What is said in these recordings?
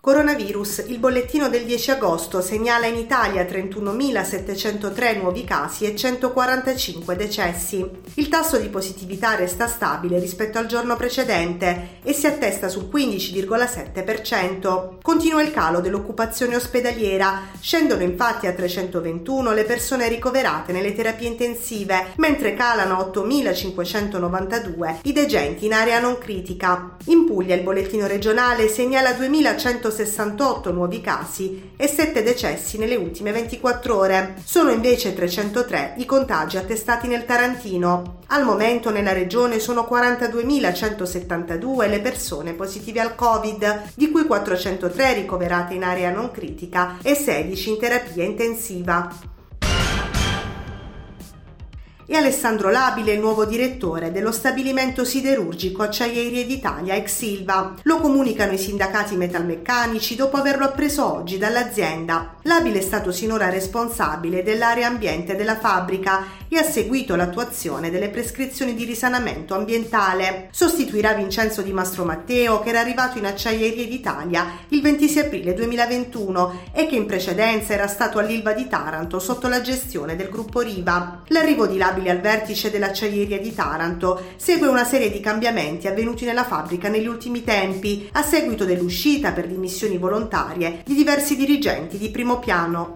Coronavirus. Il bollettino del 10 agosto segnala in Italia 31.703 nuovi casi e 145 decessi. Il tasso di positività resta stabile rispetto al giorno precedente e si attesta sul 15,7%. Continua il calo dell'occupazione ospedaliera. Scendono infatti a 321 le persone ricoverate nelle terapie intensive, mentre calano a 8.592 i degenti in area non critica. In Puglia il bollettino regionale segnala 2.100 168 nuovi casi e 7 decessi nelle ultime 24 ore. Sono invece 303 i contagi attestati nel Tarantino. Al momento nella regione sono 42.172 le persone positive al Covid, di cui 403 ricoverate in area non critica e 16 in terapia intensiva e Alessandro Labile, il nuovo direttore dello stabilimento siderurgico Acciaierie d'Italia ex Silva. Lo comunicano i sindacati metalmeccanici dopo averlo appreso oggi dall'azienda. Labile è stato sinora responsabile dell'area ambiente della fabbrica e ha seguito l'attuazione delle prescrizioni di risanamento ambientale. Sostituirà Vincenzo Di Mastro Matteo che era arrivato in Acciaierie d'Italia il 26 aprile 2021 e che in precedenza era stato all'Ilva di Taranto sotto la gestione del gruppo Riva. L'arrivo di Labile al vertice dell'acciaieria di Taranto segue una serie di cambiamenti avvenuti nella fabbrica negli ultimi tempi a seguito dell'uscita per dimissioni volontarie di diversi dirigenti di primo piano.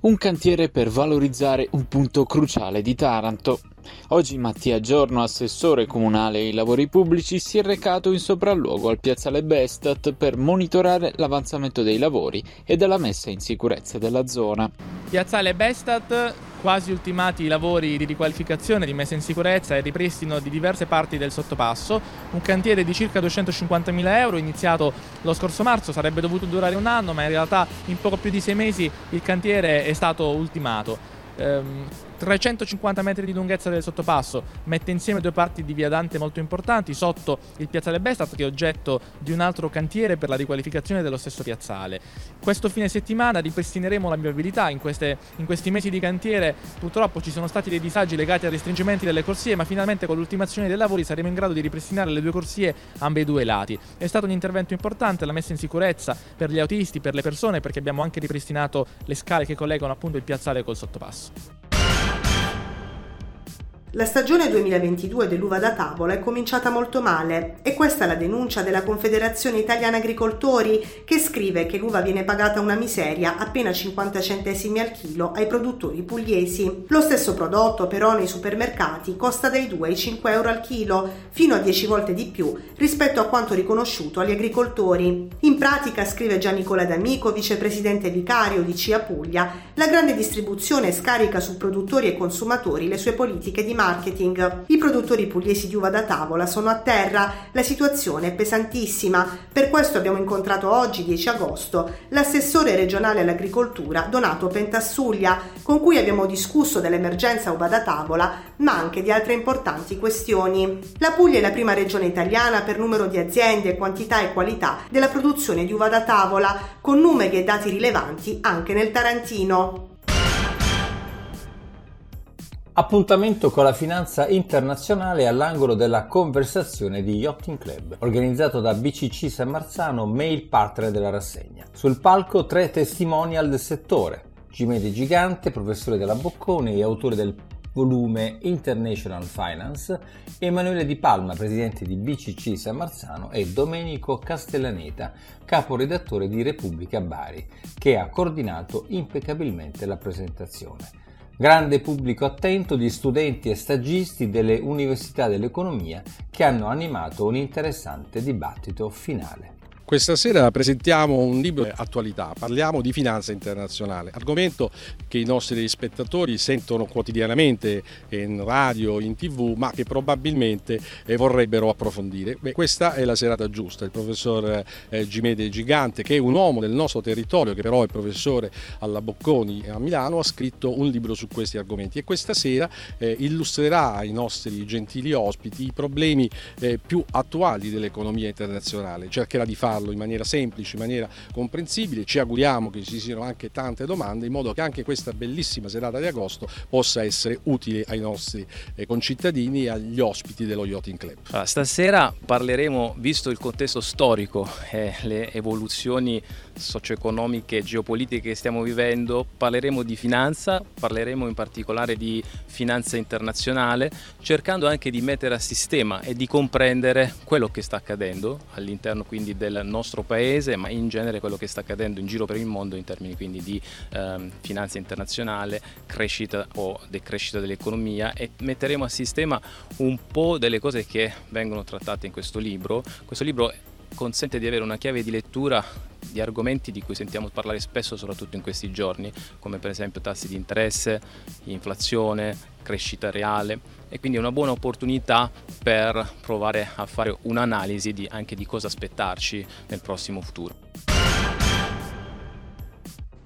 Un cantiere per valorizzare un punto cruciale di Taranto. Oggi Mattia Giorno, assessore comunale ai lavori pubblici, si è recato in sopralluogo al piazzale Bestat per monitorare l'avanzamento dei lavori e della messa in sicurezza della zona. Piazzale Bestat, quasi ultimati i lavori di riqualificazione, di messa in sicurezza e ripristino di diverse parti del sottopasso. Un cantiere di circa 250.000 euro, iniziato lo scorso marzo, sarebbe dovuto durare un anno, ma in realtà in poco più di sei mesi il cantiere è stato ultimato. Ehm, 350 metri di lunghezza del sottopasso, mette insieme due parti di via Dante molto importanti, sotto il piazzale Bestat che è oggetto di un altro cantiere per la riqualificazione dello stesso piazzale. Questo fine settimana ripristineremo la viabilità, in, queste, in questi mesi di cantiere purtroppo ci sono stati dei disagi legati ai restringimenti delle corsie, ma finalmente con l'ultimazione dei lavori saremo in grado di ripristinare le due corsie ambedue lati. È stato un intervento importante, la messa in sicurezza per gli autisti, per le persone, perché abbiamo anche ripristinato le scale che collegano appunto il piazzale col sottopasso. La stagione 2022 dell'uva da tavola è cominciata molto male e questa è la denuncia della Confederazione Italiana Agricoltori che scrive che l'uva viene pagata una miseria appena 50 centesimi al chilo ai produttori pugliesi. Lo stesso prodotto però nei supermercati costa dai 2 ai 5 euro al chilo, fino a 10 volte di più rispetto a quanto riconosciuto agli agricoltori. In pratica, scrive Gian Nicola D'Amico, vicepresidente vicario di CIA Puglia, la grande distribuzione scarica su produttori e consumatori le sue politiche di marketing. I produttori pugliesi di uva da tavola sono a terra, la situazione è pesantissima. Per questo abbiamo incontrato oggi, 10 agosto, l'assessore regionale all'agricoltura Donato Pentassuglia, con cui abbiamo discusso dell'emergenza uva da tavola, ma anche di altre importanti questioni. La Puglia è la prima regione italiana per numero di aziende, quantità e qualità della produzione di uva da tavola, con numeri e dati rilevanti anche nel Tarantino. Appuntamento con la finanza internazionale all'angolo della conversazione di Yachting Club, organizzato da BCC San Marzano, mail partner della rassegna. Sul palco tre testimonial del settore, Gimede Gigante, professore della Boccone e autore del volume International Finance, Emanuele Di Palma, presidente di BCC San Marzano e Domenico Castellaneta, caporedattore di Repubblica Bari, che ha coordinato impeccabilmente la presentazione. Grande pubblico attento di studenti e stagisti delle università dell'economia che hanno animato un interessante dibattito finale. Questa sera presentiamo un libro di attualità, parliamo di finanza internazionale, argomento che i nostri spettatori sentono quotidianamente in radio, in tv, ma che probabilmente eh, vorrebbero approfondire. Beh, questa è la serata giusta, il professor eh, Gimede Gigante, che è un uomo del nostro territorio, che però è professore alla Bocconi a Milano, ha scritto un libro su questi argomenti. E questa sera eh, illustrerà ai nostri gentili ospiti i problemi eh, più attuali dell'economia internazionale, cercherà di farlo spiegarlo in maniera semplice, in maniera comprensibile. Ci auguriamo che ci siano anche tante domande in modo che anche questa bellissima serata di agosto possa essere utile ai nostri eh, concittadini e agli ospiti dello Yachting Club. Stasera parleremo, visto il contesto storico e le evoluzioni socio-economiche e geopolitiche che stiamo vivendo, parleremo di finanza, parleremo in particolare di finanza internazionale, cercando anche di mettere a sistema e di comprendere quello che sta accadendo all'interno quindi del nostro paese, ma in genere quello che sta accadendo in giro per il mondo in termini quindi di ehm, finanza internazionale, crescita o decrescita dell'economia e metteremo a sistema un po' delle cose che vengono trattate in questo libro. Questo libro consente di avere una chiave di lettura di argomenti di cui sentiamo parlare spesso, soprattutto in questi giorni, come per esempio tassi di interesse, inflazione, crescita reale e quindi è una buona opportunità per provare a fare un'analisi di, anche di cosa aspettarci nel prossimo futuro.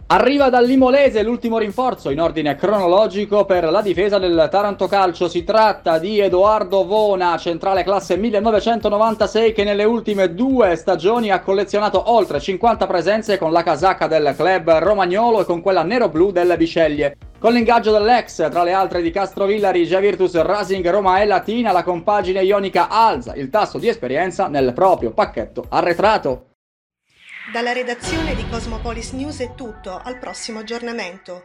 Arriva dall'Imolese l'ultimo rinforzo in ordine cronologico per la difesa del Taranto Calcio. Si tratta di Edoardo Vona, centrale classe 1996, che nelle ultime due stagioni ha collezionato oltre 50 presenze con la casacca del club romagnolo e con quella nero-blu del Bisceglie. Con l'ingaggio dell'ex, tra le altre di Castrovillari, Javirtus Racing Roma e Latina, la compagine ionica alza il tasso di esperienza nel proprio pacchetto arretrato. Dalla redazione di Cosmopolis News è tutto, al prossimo aggiornamento.